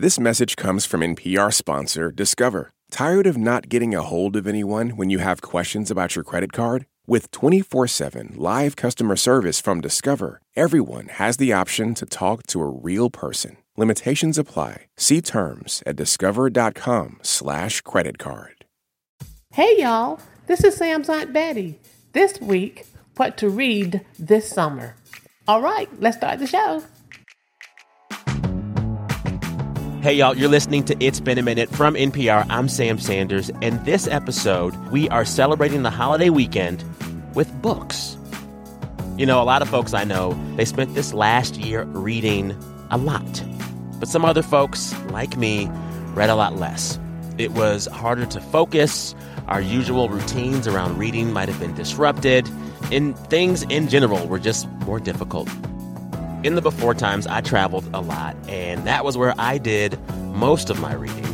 This message comes from NPR sponsor Discover. Tired of not getting a hold of anyone when you have questions about your credit card? With 24 7 live customer service from Discover, everyone has the option to talk to a real person. Limitations apply. See terms at discover.com/slash credit card. Hey y'all, this is Sam's Aunt Betty. This week, what to read this summer. All right, let's start the show. Hey, y'all, you're listening to It's Been a Minute from NPR. I'm Sam Sanders, and this episode, we are celebrating the holiday weekend with books. You know, a lot of folks I know, they spent this last year reading a lot. But some other folks, like me, read a lot less. It was harder to focus. Our usual routines around reading might have been disrupted, and things in general were just more difficult. In the before times, I traveled a lot, and that was where I did most of my reading.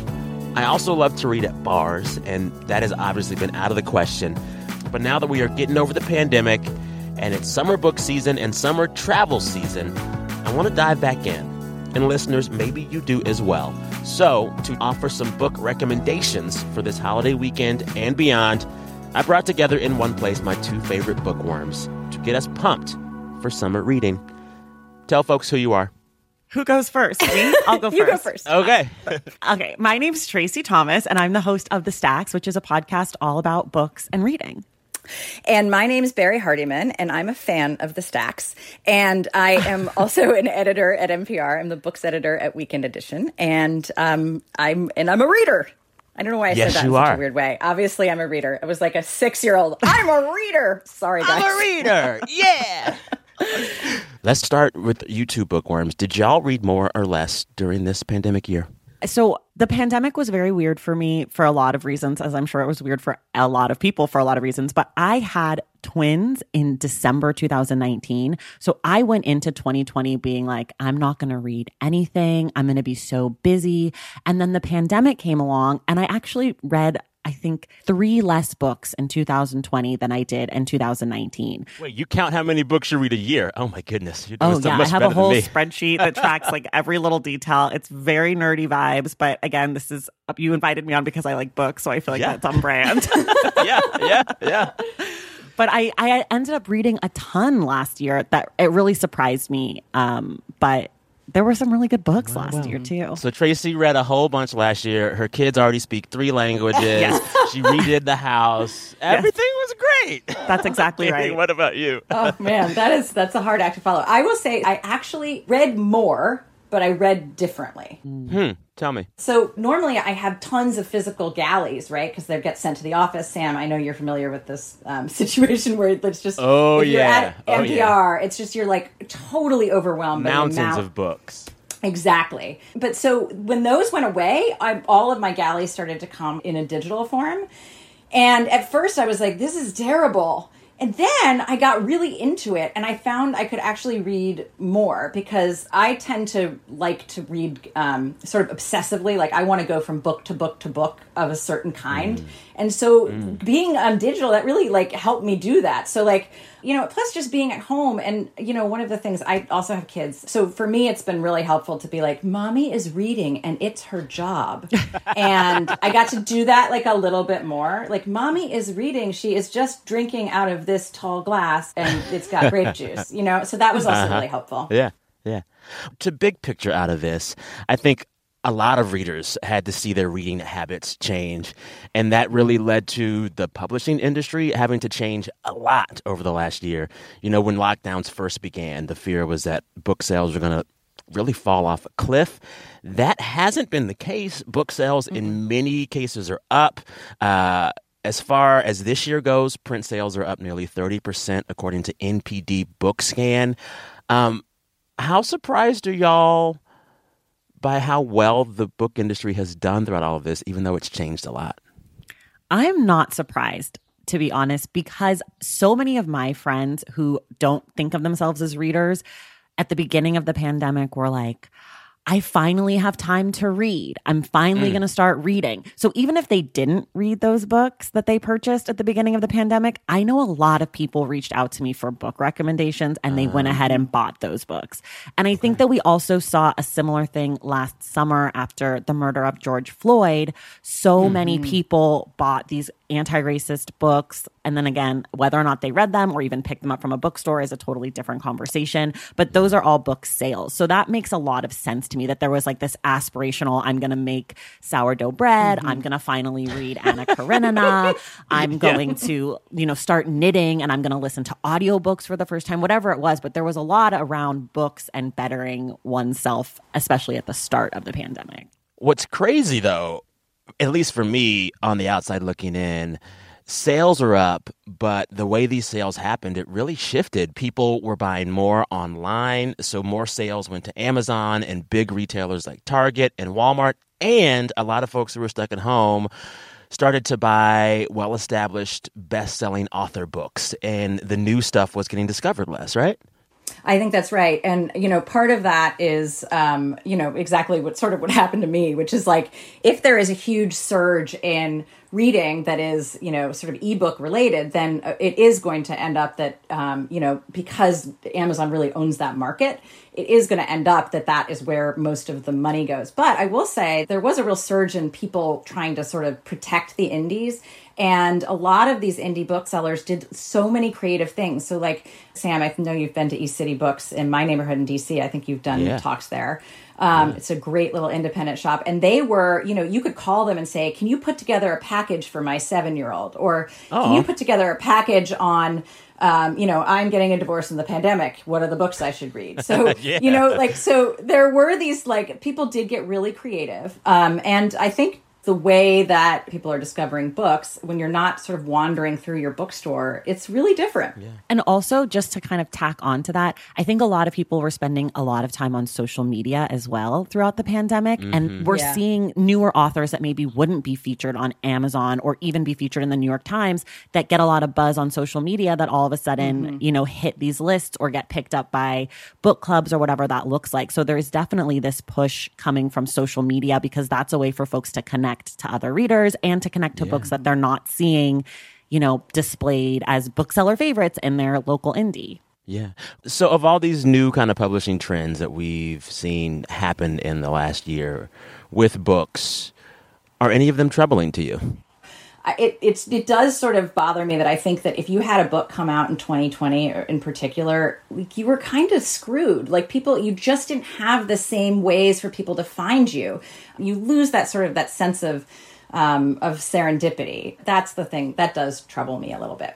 I also love to read at bars, and that has obviously been out of the question. But now that we are getting over the pandemic, and it's summer book season and summer travel season, I want to dive back in. And listeners, maybe you do as well. So, to offer some book recommendations for this holiday weekend and beyond, I brought together in one place my two favorite bookworms to get us pumped for summer reading. Tell folks who you are. Who goes first? Me? I'll go first. you go first. Okay. Okay. My name's Traci Thomas, and I'm the host of The Stacks, which is a podcast all about books and reading. And my name is Barrie Hardymon, and I'm a fan of the Stacks. And I am also an editor at NPR. I'm the books editor at Weekend Edition, and um, I'm and I'm a reader. I don't know why I Yes, said that in such are. a weird way. Obviously, I'm a reader. I was like a six year old. I'm a reader. Sorry, guys. I'm a reader. Yeah. Let's start with you two bookworms. Did y'all read more or less during this pandemic year? So the pandemic was very weird for me for a lot of reasons, as I'm sure it was weird for a lot of people for a lot of reasons. But I had twins in December 2019. So I went into 2020 being like, I'm not going to read anything. I'm going to be so busy. And then the pandemic came along and I actually read, I think, three less books in 2020 than I did in 2019. Wait, you count how many books you read a year? Oh my goodness. You're doing Oh yeah, I have a whole spreadsheet that tracks like every little detail. It's very nerdy vibes, but again, this is you invited me on because I like books, so I feel like Yeah. that's on brand. yeah, yeah, yeah. but I I ended up reading a ton last year that it really surprised me. Um, but there were some really good books last year too. So Traci read a whole bunch last year. Her kids already speak three languages. She redid the house. Everything was great. That's exactly right. what about you? Oh man, that is that's a hard act to follow. I will say I actually read more, but I read differently. Hmm. Tell me. So normally I have tons of physical galleys, right? Because they get sent to the office. Sam, I know you're familiar with this um, situation where it's just Oh, you're yeah. at Oh, NPR, yeah. it's just you're like totally overwhelmed. by the Mountains amount- of books. Exactly. But so when those went away, I, all of my galleys started to come in a digital form. And at first I was like, this is terrible. And then I got really into it and I found I could actually read more because I tend to like to read um, sort of obsessively. Like I want to go from book to book to book of a certain kind. And so being on digital, that really like helped me do that. So like, you know, plus just being at home and, you know, one of the things I also have kids. So for me, it's been really helpful to be like, mommy is reading and it's her job. and I got to do that like a little bit more. Like, mommy is reading. She is just drinking out of this tall glass and it's got grape juice, you know? So that was also uh-huh. really helpful. Yeah, yeah. To big picture out of this, I think a lot of readers had to see their reading habits change. And that really led to the publishing industry having to change a lot over the last year. You know, when lockdowns first began, the fear was that book sales were going to really fall off a cliff. That hasn't been the case. Book sales in many cases are up. Uh, as far as this year goes, print sales are up nearly 30%, according to NPD BookScan. Um, how surprised are y'all by how well the book industry has done throughout all of this, even though it's changed a lot? I'm not surprised, to be honest, because so many of my friends who don't think of themselves as readers at the beginning of the pandemic were like, I finally have time to read. I'm finally mm. going to start reading. So even if they didn't read those books that they purchased at the beginning of the pandemic, I know a lot of people reached out to me for book recommendations and they went uh-huh. ahead and bought those books. And I think that we also saw a similar thing last summer after the murder of George Floyd. So many mm-hmm. people bought these anti-racist books and then again whether or not they read them or even picked them up from a bookstore is a totally different conversation but those are all book sales. So that makes a lot of sense to me that there was like this aspirational i'm going to make sourdough bread mm-hmm. i'm going to finally read anna karenina i'm going to you know start knitting and i'm going to listen to audiobooks for the first time whatever it was. But there was a lot around books and bettering oneself especially at the start of the pandemic. What's crazy though, at least for me on the outside looking in, sales are up, but the way these sales happened, it really shifted. People were buying more online, so more sales went to Amazon and big retailers like Target and Walmart, and a lot of folks who were stuck at home started to buy well-established best-selling author books and the new stuff was getting discovered less, right? I think that's right. And, you know, part of that is, um, you know, exactly what sort of what happened to me, which is like if there is a huge surge in reading that is, you know, sort of ebook related, then uh, it is going to end up that, um, you know, because Amazon really owns that market, it is going to end up that that is where most of the money goes. But I will say there was a real surge in people trying to sort of protect the indies. And a lot of these indie booksellers did so many creative things. So, like, Sam, I know you've been to East City Books in my neighborhood in DC. I think you've done Yeah. talks there. Um, It's a great little independent shop. And they were, you know, you could call them and say, Can you put together a package for my seven year old? Or can you put together a package on, um, you know, I'm getting a divorce in the pandemic. What are the books I should read? So, you know, like, so there were these, like, people did get really creative. Um, and I think the way that people are discovering books when you're not sort of wandering through your bookstore, it's really different. And also, just to kind of tack on to that, I think a lot of people were spending a lot of time on social media as well throughout the pandemic. And mm-hmm. we're Yeah. seeing newer authors that maybe wouldn't be featured on Amazon or even be featured in the New York Times that get a lot of buzz on social media that all of a sudden, mm-hmm. you know, hit these lists or get picked up by book clubs or whatever that looks like. So there's definitely this push coming from social media because that's a way for folks to connect to other readers and to connect to books that they're not seeing you know, displayed as bookseller favorites in their local indie. Yeah. So, of all these new kind of publishing trends that we've seen happen in the last year with books, are any of them troubling to you? It it's it does sort of bother me that I think that if you had a book come out in 2020 in particular, like you were kind of screwed. Like people, you just didn't have the same ways for people to find you. You lose that sort of that sense of um, of serendipity. That's the thing that does trouble me a little bit.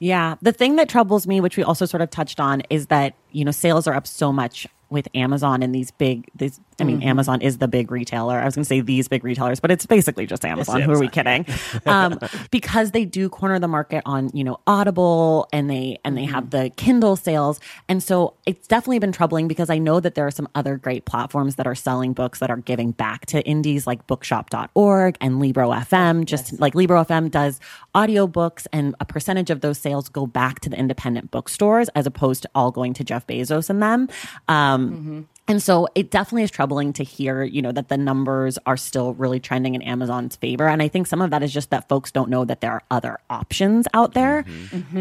Yeah. The thing that troubles me, which we also sort of touched on, is that, you know, sales are up so much with Amazon and these big these I mean Amazon is the big retailer. I was going to say these big retailers, but it's basically just Amazon. Who are we kidding? um, because they do corner the market on, you know, Audible and they and they have the Kindle sales. And so it's definitely been troubling because I know that there are some other great platforms that are selling books that are giving back to indies like bookshop.org and Libro FM. Just like Libro FM does audiobooks and a percentage of those sales go back to the independent bookstores as opposed to all going to Jeff Bezos and them. Um, and so it definitely is troubling to hear, you know, that the numbers are still really trending in Amazon's favor. And I think some of that is just that folks don't know that there are other options out there.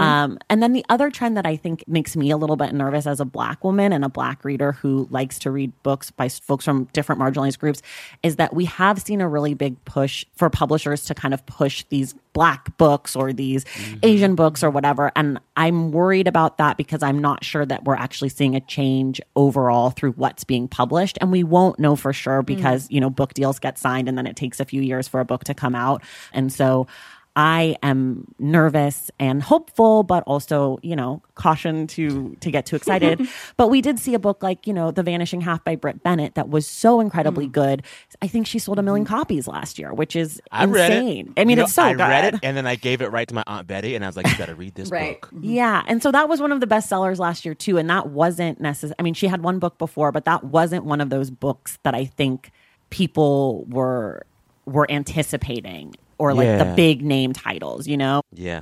Um, and then the other trend that I think makes me a little bit nervous as a black woman and a black reader who likes to read books by folks from different marginalized groups is that we have seen a really big push for publishers to kind of push these black books or these mm-hmm. Asian books or whatever. And I'm worried about that because I'm not sure that we're actually seeing a change overall through what's being published. And we won't know for sure mm-hmm. because, you know, book deals get signed and then it takes a few years for a book to come out. And so I am nervous and hopeful, but also, you know, caution to to get too excited. but we did see a book like, you know, The Vanishing Half by Brit Bennett that was so incredibly mm. good. I think she sold a million mm-hmm. copies last year, which is I read insane. it. I mean, You it's know, so I good. read it, and then I gave it right to my aunt Betty, and I was like, "You got to read this Right. book." Mm-hmm. Yeah. And so that was one of the best sellers last year, too. And that wasn't necessary. I mean, she had one book before, but that wasn't one of those books that I think people were were anticipating or like the big name titles, you know? Yeah.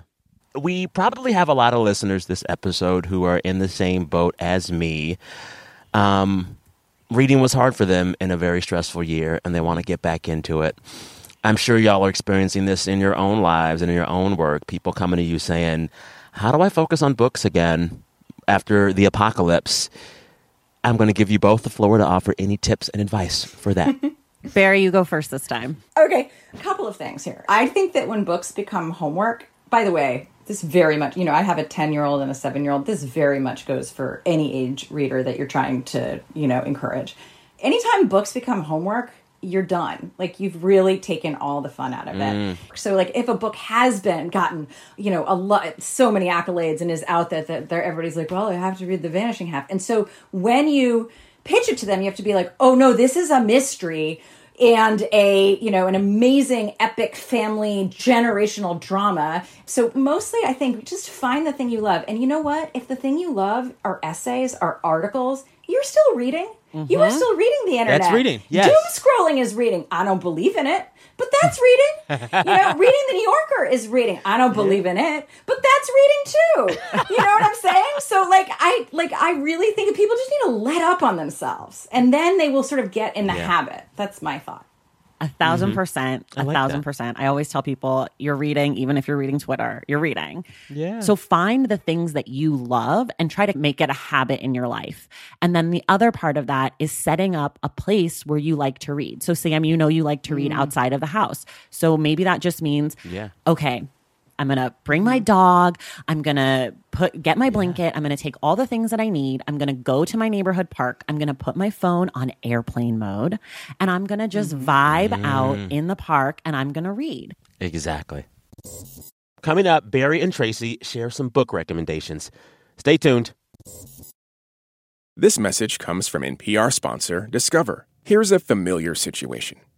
We probably have a lot of listeners this episode who are in the same boat as me. Um, reading was hard for them in a very stressful year and they want to get back into it. I'm sure y'all are experiencing this in your own lives and in your own work. People coming to you saying, How do I focus on books again after the apocalypse? I'm going to give you both the floor to offer any tips and advice for that. Barrie, you go first this time. Okay, a couple of things here. I think that when books become homework, by the way, this very much, you know, I have a 10 year old and a seven year old. This very much goes for any age reader that you're trying to, you know, encourage. Anytime books become homework, you're done. Like you've really taken all the fun out of it. Mm. So like if a book has been gotten, you know, a lot so many accolades and is out there that there everybody's like, well, I have to read The Vanishing Half. And so when you pitch it to them, you have to be like, oh no, this is a mystery and a you know an amazing epic family generational drama so mostly i think just find the thing you love and you know what if the thing you love are essays are articles you're still reading Mm-hmm. You are still reading the internet. That's reading. Yes. Doom scrolling is reading. I don't believe in it, but that's reading. you know, reading the New Yorker is reading. I don't believe in it, but that's reading too. You know what I'm saying? So like I like I really think people just need to let up on themselves, and then they will sort of get in the yeah. habit. That's my thought. A 1000 mm-hmm. percent. A like thousand that. percent. I always tell people you're reading, even if you're reading Twitter, you're reading. Yeah. So find the things that you love and try to make it a habit in your life. And then the other part of that is setting up a place where you like to read. So, Sam, you know you like to read mm. outside of the house. So maybe that just means, yeah. okay, I'm going to bring my dog. I'm going to put get my blanket. Yeah. I'm going to take all the things that I need. I'm going to go to my neighborhood park. I'm going to put my phone on airplane mode and I'm going to just mm-hmm. vibe mm. out in the park and I'm going to read. Exactly. Coming up, Barrie and Traci share some book recommendations. Stay tuned. This message comes from NPR sponsor Discover. Here's a familiar situation.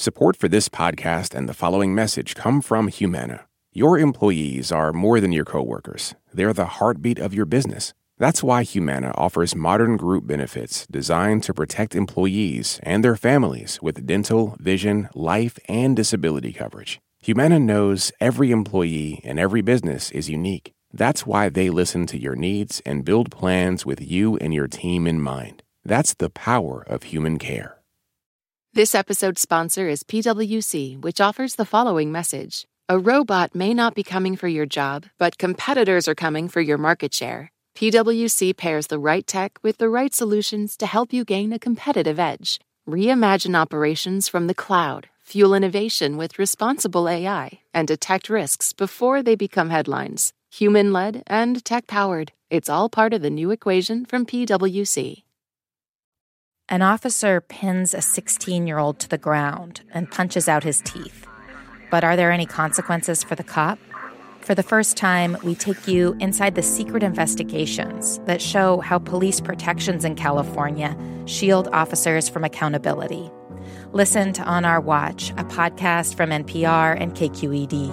Support for this podcast and the following message come from Humana. Your employees are more than your coworkers. They're the heartbeat of your business. That's why Humana offers modern group benefits designed to protect employees and their families with dental, vision, life, and disability coverage. Humana knows every employee and every business is unique. That's why they listen to your needs and build plans with you and your team in mind. That's the power of human care. This episode's sponsor is PWC, which offers the following message A robot may not be coming for your job, but competitors are coming for your market share. PWC pairs the right tech with the right solutions to help you gain a competitive edge. Reimagine operations from the cloud, fuel innovation with responsible AI, and detect risks before they become headlines. Human led and tech powered. It's all part of the new equation from PWC. An officer pins a 16 year old to the ground and punches out his teeth. But are there any consequences for the cop? For the first time, we take you inside the secret investigations that show how police protections in California shield officers from accountability. Listen to On Our Watch, a podcast from NPR and KQED.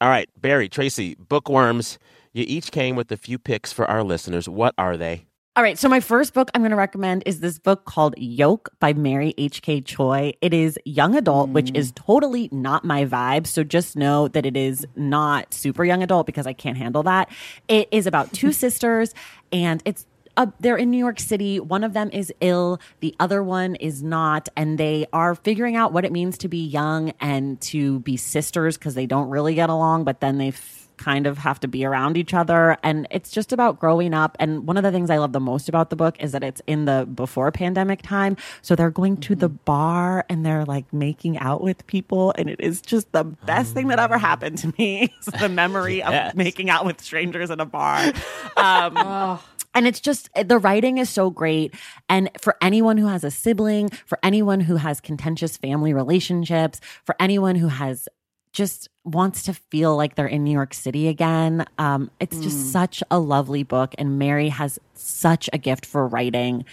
All right, Barrie, Traci, bookworms. You each came with a few picks for our listeners. What are they? All right. So, my first book I'm going to recommend is this book called Yolk by Mary H.K. Choi. It is young adult, mm. which is totally not my vibe. So, just know that it is not super young adult because I can't handle that. It is about two sisters, and it's uh, they're in New York City. One of them is ill, the other one is not, and they are figuring out what it means to be young and to be sisters because they don't really get along, but then they kind of have to be around each other. And it's just about growing up. And one of the things I love the most about the book is that it's in the before pandemic time. So they're going to mm-hmm. the bar and they're like making out with people. And it is just the best thing that ever happened to me. the memory yes. of making out with strangers in a bar. Um, oh. And it's just the writing is so great. And for anyone who has a sibling, for anyone who has contentious family relationships, for anyone who has just wants to feel like they're in New York City again. Um, it's just mm. such a lovely book, and Mary has such a gift for writing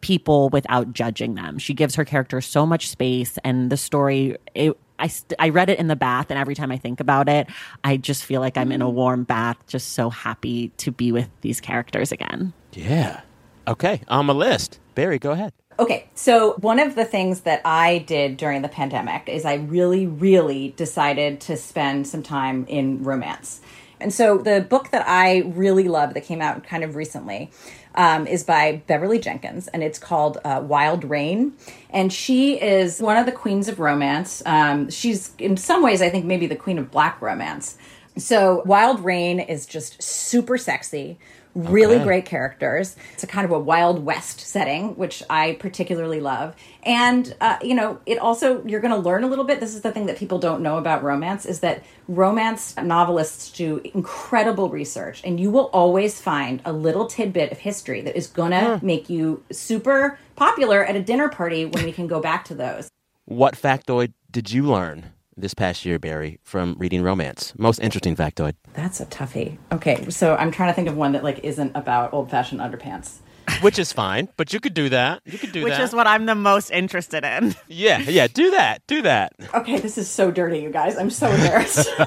people without judging them. She gives her character so much space, and the story. It, I, st- I read it in the bath, and every time I think about it, I just feel like I'm in a warm bath, just so happy to be with these characters again. Yeah. Okay, on my list. Barrie, go ahead. Okay, so one of the things that I did during the pandemic is I really, really decided to spend some time in romance. And so the book that I really love that came out kind of recently um, is by Beverly Jenkins, and it's called uh, Wild Rain. And she is one of the queens of romance. Um, she's, in some ways, I think maybe the queen of black romance. So Wild Rain is just super sexy really Okay. great characters. It's a kind of a Wild West setting, which I particularly love. And, uh, you know, it also, you're going to learn a little bit. This is the thing that people don't know about romance is that romance novelists do incredible research, and you will always find a little tidbit of history that is going to make you super popular at a dinner party when we can go back to those. What factoid did you learn this past year, Barrie, from reading romance? Most interesting factoid. That's a toughie. Okay, so I'm trying to think of one that like isn't about old fashioned underpants. Which is fine, but you could do that. You could do that. Which is what I'm the most interested in. yeah, yeah, do that. Do that. Okay, this is so dirty, you guys. I'm so embarrassed.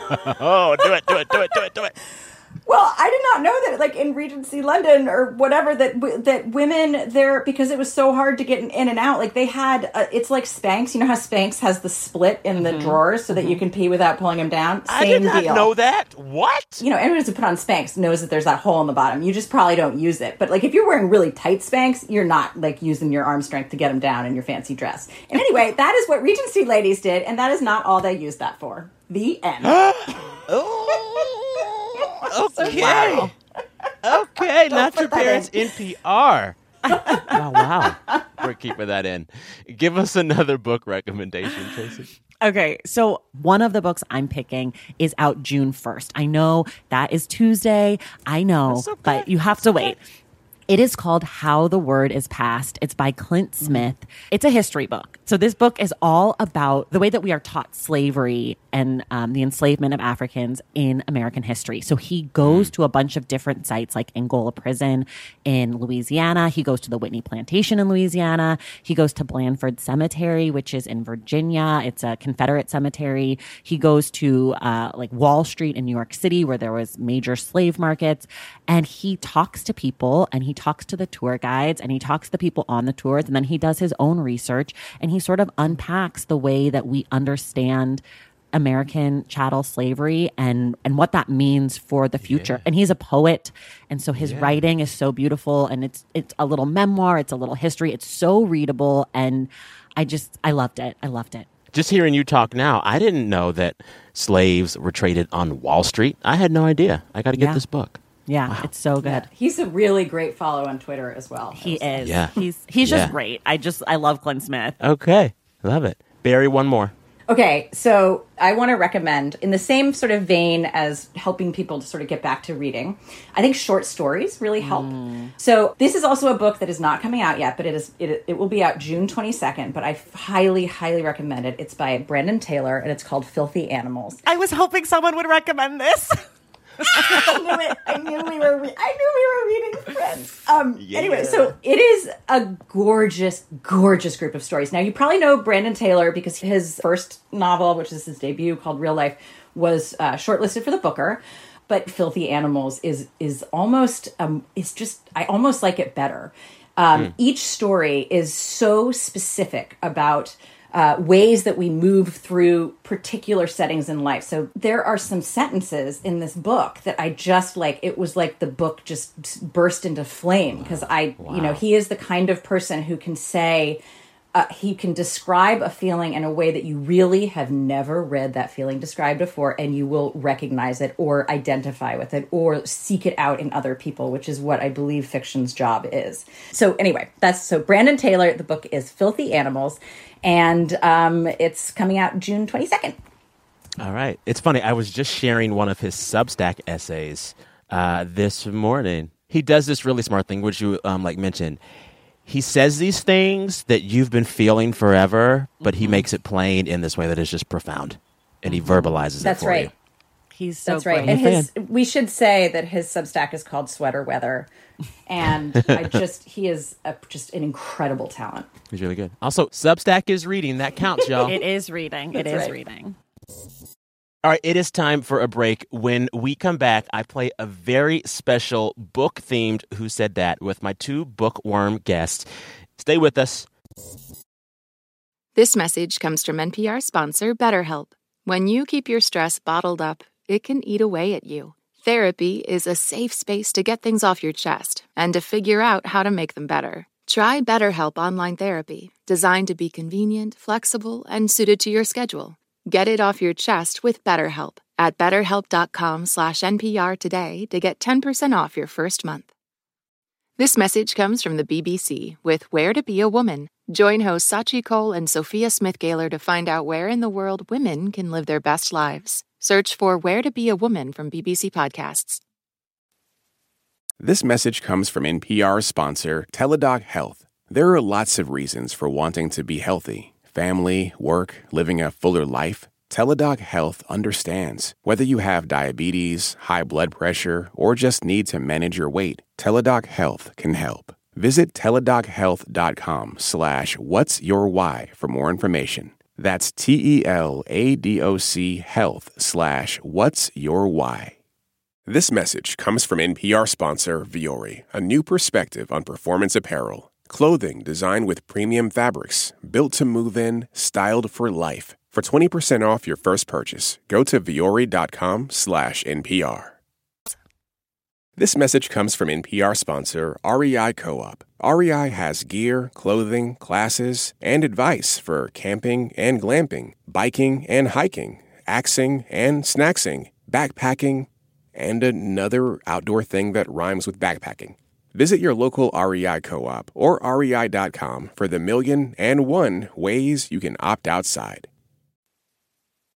Oh, do it, do it, do it, do it, do it. Well, I did not know that, like in Regency London or whatever, that w- that women there because it was so hard to get in, and out. Like they had, uh, it's like Spanx. You know how Spanx has the split in the drawers so that you can pee without pulling them down. Same I did not deal. know that. What? You know, anyone who's put on Spanx knows that there's that hole in the bottom. You just probably don't use it. But like if you're wearing really tight Spanx, you're not like using your arm strength to get them down in your fancy dress. And anyway, that is what Regency ladies did, and that is not all they used that for. The end. Oh, okay. Okay, not your parents' NPR. wow, wow. We're keeping that in. Give us another book recommendation, Traci. Okay, so one of the books I'm picking is out June 1st. I know that is Tuesday. I know, okay. but you have to wait. It is called How the Word is Passed. It's by Clint Smith. It's a history book. So, this book is all about the way that we are taught slavery and um, the enslavement of Africans in American history. So, he goes to a bunch of different sites like Angola Prison in Louisiana. He goes to the Whitney Plantation in Louisiana. He goes to Blandford Cemetery, which is in Virginia. It's a Confederate cemetery. He goes to uh, like Wall Street in New York City, where there was major slave markets, and he talks to people and he talks to the tour guides and he talks to the people on the tours, and then he does his own research and he sort of unpacks the way that we understand American chattel slavery and and what that means for the future. And he's a poet, and so his writing is so beautiful, and it's it's a little memoir, it's a little history, it's so readable, and I just I loved it. I loved it. Just hearing you talk now, I didn't know that slaves were traded on Wall Street. I had no idea. I got to get Yeah. this book. Yeah, it's so good. He's a really great follow on Twitter as well. He is. Yeah. He's he's Yeah. just great. I just I love Clint Smith. Okay, love it. Barrie, one more. Okay, so I want to recommend, in the same sort of vein as helping people to sort of get back to reading, I think short stories really help. Mm. So this is also a book that is not coming out yet, but it is it, it will be out June twenty second. But I highly, highly recommend it. It's by Brandon Taylor, and it's called Filthy Animals. I was hoping someone would recommend this. I knew it. I knew we were. Re- I knew we were reading Friends. Um. Anyway, so it is a gorgeous, gorgeous group of stories. Now you probably know Brandon Taylor because his first novel, which is his debut, called Real Life, was uh, shortlisted for the Booker. But Filthy Animals is is almost um. It's just I almost like it better. Um, Each story is so specific about uh, ways that we move through particular settings in life. So there are some sentences in this book that I just like. It was like the book just burst into flame because I, you know, he is the kind of person who can say, uh, he can describe a feeling in a way that you really have never read that feeling described before, and you will recognize it or identify with it or seek it out in other people, which is what I believe fiction's job is. So, anyway, that's so Brandon Taylor. The book is Filthy Animals, and um, it's coming out June 22nd. All right. It's funny. I was just sharing one of his Substack essays uh, this morning. He does this really smart thing, which you um, like mentioned. He says these things that you've been feeling forever, but Mm-hmm. he makes it plain in this way that is just profound, and he verbalizes That's it for right. you. He's so That's right. And his we should say that his Substack is called Sweater Weather. And I just he is a, just an incredible talent. He's really good. Also, Substack is reading. That counts, y'all. It is reading. It That's is right. reading. All right, it is time for a break. When we come back, I play a very special book themed Who Said That with my two bookworm guests. Stay with us. This message comes from NPR sponsor BetterHelp. When you keep your stress bottled up, it can eat away at you. Therapy is a safe space to get things off your chest and to figure out how to make them better. Try BetterHelp Online Therapy, designed to be convenient, flexible, and suited to your schedule. Get it off your chest with BetterHelp at betterhelp.com slash NPR today to get 10% off your first month. This message comes from the BBC with Where to Be a Woman. Join hosts Sachi Cole and Sophia Smith Galer to find out where in the world women can live their best lives. Search for Where to Be a Woman from BBC Podcasts. This message comes from NPR sponsor Teladoc Health. There are lots of reasons for wanting to be healthy family, work, living a fuller life. Teladoc Health understands. Whether you have diabetes, high blood pressure, or just need to manage your weight, Teladoc Health can help. Visit teladochealth.com slash what's your why for more information. That's T-E-L-A-D-O-C health slash what's your why. This message comes from NPR sponsor Viore, a new perspective on performance apparel. Clothing designed with premium fabrics, built to move in, styled for life. For 20% off your first purchase, go to vuori.com slash NPR. This message comes from NPR sponsor REI Co-op. REI has gear, clothing, classes, and advice for camping and glamping, biking and hiking, axing and snacksing, backpacking, and another outdoor thing that rhymes with backpacking. Visit your local REI co op or rei.com for the million and one ways you can opt outside.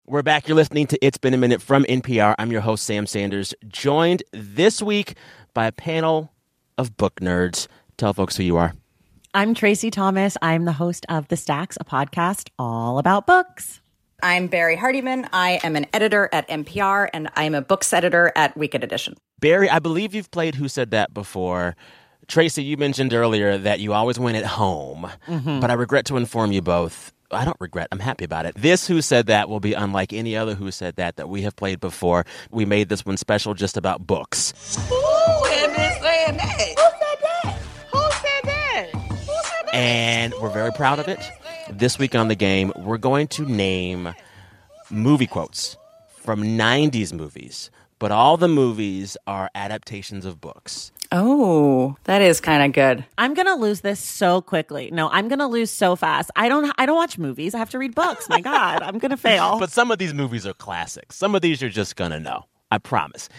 We're back. You're listening to It's Been a Minute from NPR. I'm your host, Sam Sanders, joined this week by a panel of book nerds. Tell folks who you are. I'm Traci Thomas. I'm the host of The Stacks, a podcast all about books. I'm Barrie Hardymon. I am an editor at NPR and I'm a books editor at Weekend Edition. Barrie, I believe you've played Who Said That before. Traci, you mentioned earlier that you always win at home, mm-hmm. but I regret to inform you both. I don't regret. I'm happy about it. This Who Said That will be unlike any other Who Said That that we have played before. We made this one special just about books. Who is saying that? Who said that? Who said that? Who said that? And we're very proud of it. This week on the game, we're going to name movie quotes from 90s movies, but all the movies are adaptations of books. Oh, that is kind of good. I'm gonna lose this so quickly. No, I'm gonna lose so fast. I don't. I don't watch movies. I have to read books. My God, I'm gonna fail. But some of these movies are classics. Some of these you're just gonna know. I promise.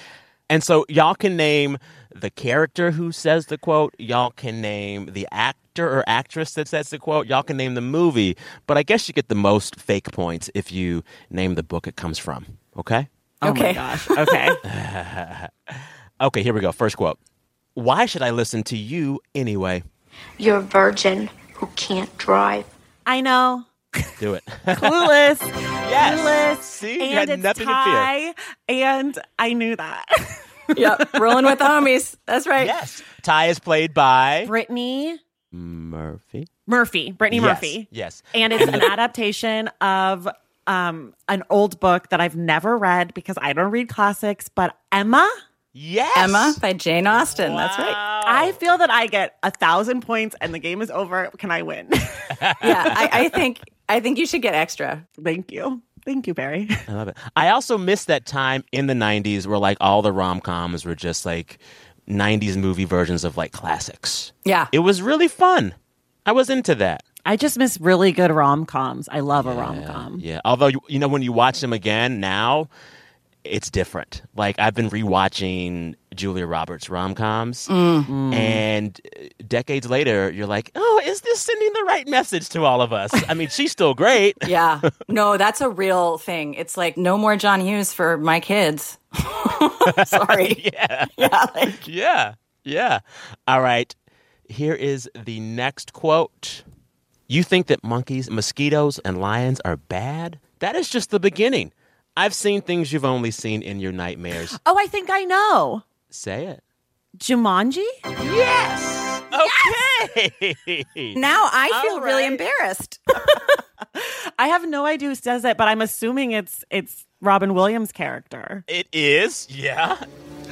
And so y'all can name the character who says the quote. Y'all can name the actor or actress that says the quote. Y'all can name the movie. But I guess you get the most fake points if you name the book it comes from. Okay? oh okay. my gosh. Okay. Okay, here we go. First quote. Why should I listen to you anyway? You're a virgin who can't drive. I know. Do it. Clueless. Yes. Clueless. See? You and had it's nothing to fear. Tai, And I knew that. Yep, rolling with the homies. That's right. yes. Tai is played by Brittany Murphy. Murphy. Brittany Yes, Murphy. Yes. And it's an adaptation of um, an old book that I've never read because I don't read classics, but Emma. Yes. Emma by Jane Austen. That's right. I feel that I get a thousand points and the game is over. Can I win? Yeah, I, I think I think you should get extra. Thank you. Thank you, Barrie. I love it. I also miss that time in the 90s where like all the rom-coms were just like 90s movie versions of like classics. Yeah. It was really fun. I was into that. I just miss really good rom coms. I love a rom com. Yeah. Although you, you know when you watch them again now, it's different. Like I've been rewatching Julia Roberts rom-coms and uh, decades later you're like, "Oh, is this sending the right message to all of us?" I mean, she's still great. Yeah. No, that's a real thing. It's like no more John Hughes for my kids. Sorry. yeah. Yeah. Like, Yeah. Yeah. All right. Here is the next quote. You think that monkeys, mosquitoes, and lions are bad? That is just the beginning. I've seen things you've only seen in your nightmares. Oh, I think I know. Say it. Jumanji? Yes. Okay. Now I All feel really embarrassed. I have no idea who says it, but I'm assuming it's it's Robin Williams' character. It is. Yeah.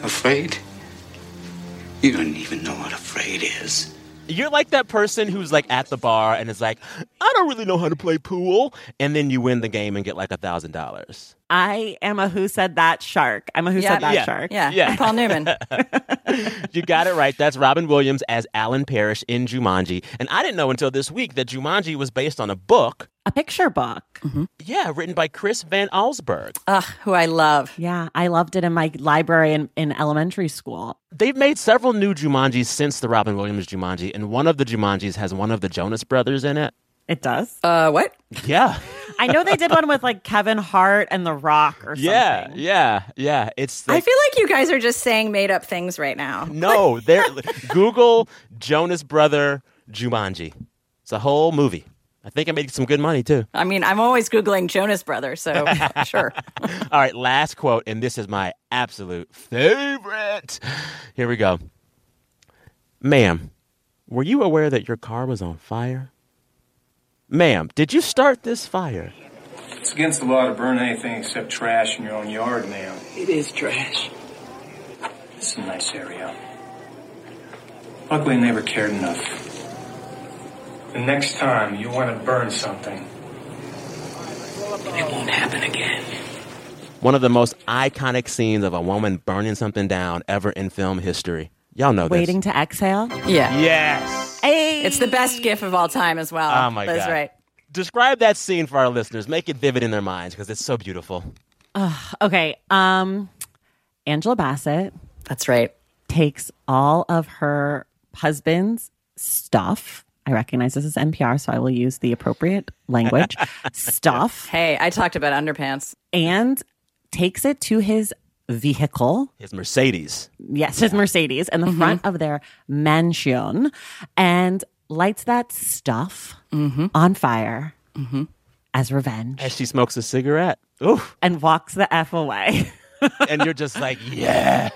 Afraid? You don't even know what afraid is. You're like that person who's like at the bar and is like, I don't really know how to play pool. And then you win the game and get like a thousand dollars. I am a who said that shark. I'm a who Yeah. said that Yeah. shark. Yeah, Yeah. Paul Newman. You got it right. That's Robin Williams as Alan Parrish in Jumanji. And I didn't know until this week that Jumanji was based on a book. A picture book. Yeah, written by Chris Van Allsburg. Ugh, who I love. Yeah, I loved it in my library in, in elementary school. They've made several new Jumanjis since the Robin Williams Jumanji, and one of the Jumanjis has one of the Jonas Brothers in it. It does. Uh, what? Yeah. I know they did one with like Kevin Hart and The Rock or something. Yeah, yeah, yeah. It's I feel like you guys are just saying made up things right now. no, they're Google Jonas Brother Jumanji. It's a whole movie. I think I made some good money too. I mean, I'm always Googling Jonas Brothers, so sure. All right, last quote, and this is my absolute favorite. Here we go. Ma'am, were you aware that your car was on fire? Ma'am, did you start this fire? It's against the law to burn anything except trash in your own yard, ma'am. It is trash. This is a nice area. Luckily, I never cared enough. The next time you want to burn something, It won't happen again. One of the most iconic scenes of a woman burning something down ever in film history. Y'all know this. Waiting to exhale. Yeah. Yes. Hey. It's the best gif of all time as well. Oh my That's god. right. Describe that scene for our listeners. Make it vivid in their minds because it's so beautiful. Okay. Um Angela Bassett That's right. takes all of her husband's stuff. I recognize this is NPR, so I will use the appropriate language. stuff Hey, I talked about underpants. and takes it to his vehicle. His Mercedes. Yes, his Mercedes in the Mm-hmm. front of their mansion and lights that stuff Mm-hmm. on fire as revenge As she smokes a cigarette. Oof. and walks the F away. and you're just like, yeah.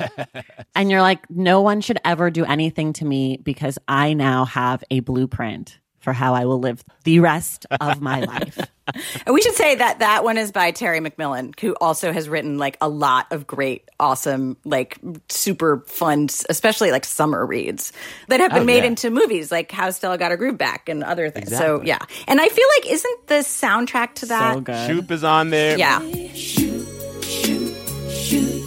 and you're like, no one should ever do anything to me because I now have a blueprint for how I will live the rest of my life. And we should say that that one is by Terry McMillan, who also has written like a lot of great, awesome, like super fun, especially like summer reads that have been Oh, made yeah. into movies, like How Stella Got Her Groove Back and other things. So yeah, and I feel like isn't the soundtrack to that? so good. Shoop is on there. Yeah,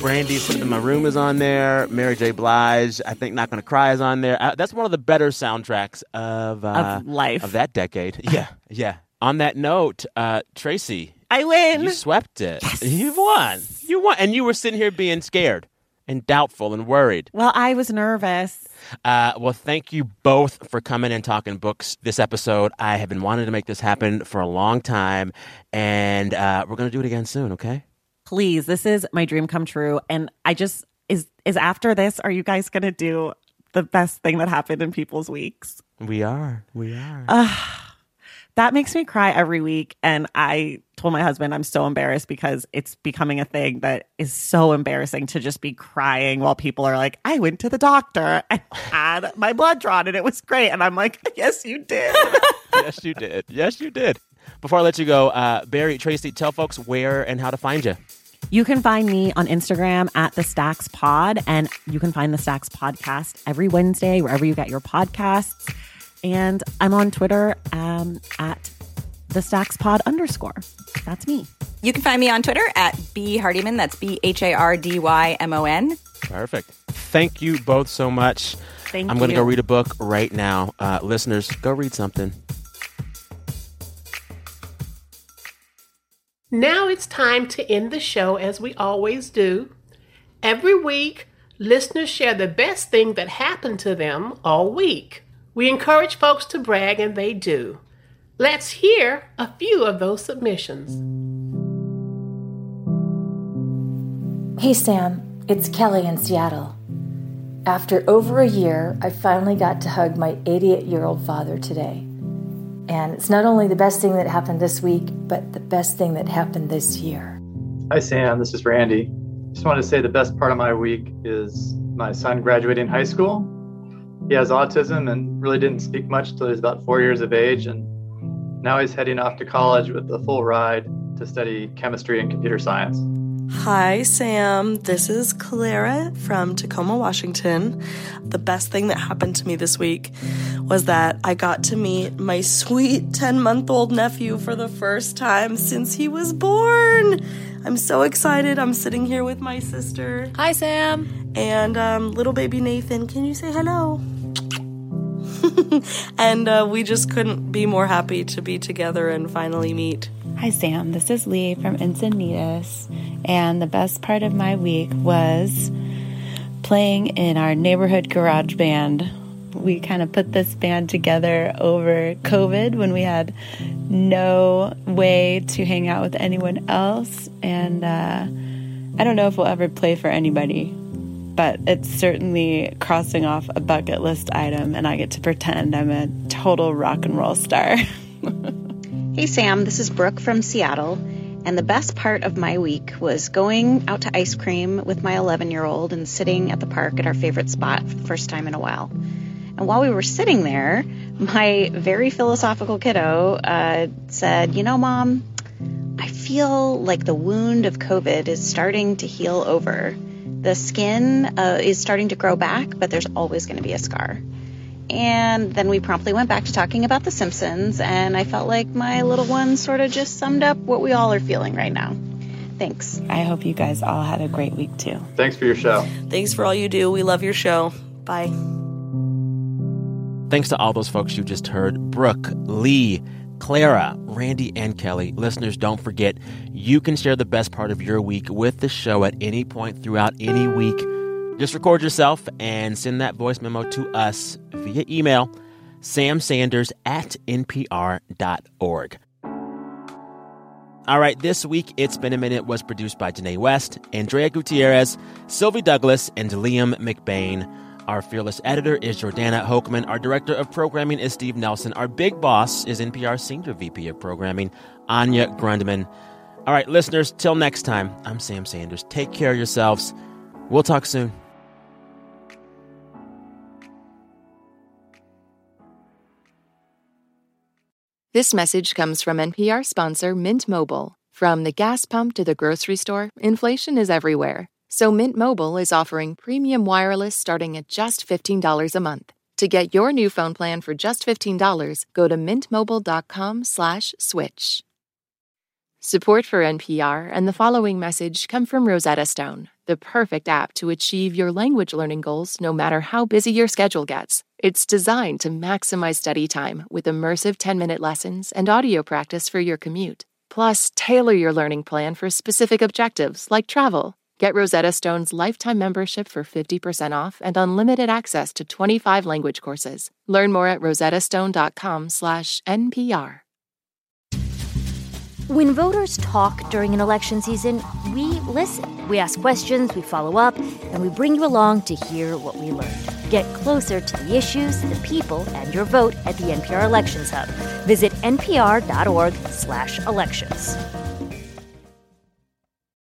Brandy Sitting in My Room is on there. Mary J. Blige, I think Not Gonna Cry is on there. Uh, that's one of the better soundtracks of, uh, Of life. Of that decade. Yeah, yeah. On that note, uh, Traci, I win. you swept it. Yes. You won. You won. And you were sitting here being scared and doubtful and worried. well, I was nervous. Uh, well, thank you both for coming and talking books this episode. I have been wanting to make this happen for a long time, and uh, we're going to do it again soon, okay? Please, this is my dream come true. And I just is is after this, are you guys gonna do the best thing that happened in people's weeks? We are. We are. That makes me cry every week. And I told my husband I'm so embarrassed because it's becoming a thing that is so embarrassing to just be crying while people are like, I went to the doctor and had my blood drawn and it was great. And I'm like, yes, you did. yes, you did. Yes, you did. Before I let you go, uh, Barrie, Traci, tell folks where and how to find you. You can find me on Instagram at the Stacks Pod, and you can find the Stacks Podcast every Wednesday wherever you get your podcasts. And I'm on Twitter um, at the Stacks Pod underscore. That's me. you can find me on Twitter at b hardymon. That's b h a r d y m o n. Perfect. Thank you both so much. Thank you. I'm going to go read a book right now. Uh, listeners, go read something. Now it's time to end the show as we always do. Every week, listeners share the best thing that happened to them all week. We encourage folks to brag, and they do. Let's hear a few of those submissions. Hey Sam, it's Kelly in Seattle. After over a year, I finally got to hug my 88 year old father today. And it's not only the best thing that happened this week, but the best thing that happened this year. Hi, Sam. This is Randy. Just wanted to say the best part of my week is my son graduating high school. He has autism and really didn't speak much until he was about four years of age. And now he's heading off to college with the full ride to study chemistry and computer science. Hi, Sam. This is Clara from Tacoma, Washington. The best thing that happened to me this week was that I got to meet my sweet 10 month old nephew for the first time since he was born. I'm so excited. I'm sitting here with my sister. Hi, Sam. And um, little baby Nathan. Can you say hello? and uh, we just couldn't be more happy to be together and finally meet. Hi, Sam. This is Lee from Encinitas. And the best part of my week was playing in our neighborhood garage band. We kind of put this band together over COVID when we had no way to hang out with anyone else. And uh, I don't know if we'll ever play for anybody, but it's certainly crossing off a bucket list item, and I get to pretend I'm a total rock and roll star. hey, Sam, this is Brooke from Seattle. And the best part of my week was going out to ice cream with my 11 year old and sitting at the park at our favorite spot for the first time in a while. And while we were sitting there, my very philosophical kiddo uh, said, You know, mom, I feel like the wound of COVID is starting to heal over. The skin uh, is starting to grow back, but there's always going to be a scar. And then we promptly went back to talking about The Simpsons, and I felt like my little one sort of just summed up what we all are feeling right now. Thanks. I hope you guys all had a great week too. Thanks for your show. Thanks for all you do. We love your show. Bye. Thanks to all those folks you just heard Brooke, Lee, Clara, Randy, and Kelly. Listeners, don't forget, you can share the best part of your week with the show at any point throughout any week just record yourself and send that voice memo to us via email, samsanders at npr.org. All right, this week, It's Been a Minute was produced by Danae West, Andrea Gutierrez, Sylvie Douglis, and Liam McBain. Our fearless editor is Jordana Hochman. Our director of programming is Steve Nelson. Our big boss is NPR Senior VP of Programming, Anya Grundmann. All right, listeners, till next time, I'm Sam Sanders. Take care of yourselves. We'll talk soon. This message comes from NPR sponsor Mint Mobile. From the gas pump to the grocery store, inflation is everywhere. So Mint Mobile is offering premium wireless starting at just $15 a month. To get your new phone plan for just $15, go to mintmobile.com/switch. Support for NPR and the following message come from Rosetta Stone, the perfect app to achieve your language learning goals no matter how busy your schedule gets. It's designed to maximize study time with immersive 10 minute lessons and audio practice for your commute. Plus, tailor your learning plan for specific objectives like travel. Get Rosetta Stone's lifetime membership for 50% off and unlimited access to 25 language courses. Learn more at rosettastone.com/npr. When voters talk during an election season, we listen. We ask questions, we follow up, and we bring you along to hear what we learned. Get closer to the issues, the people, and your vote at the NPR Elections Hub. Visit npr.org/elections.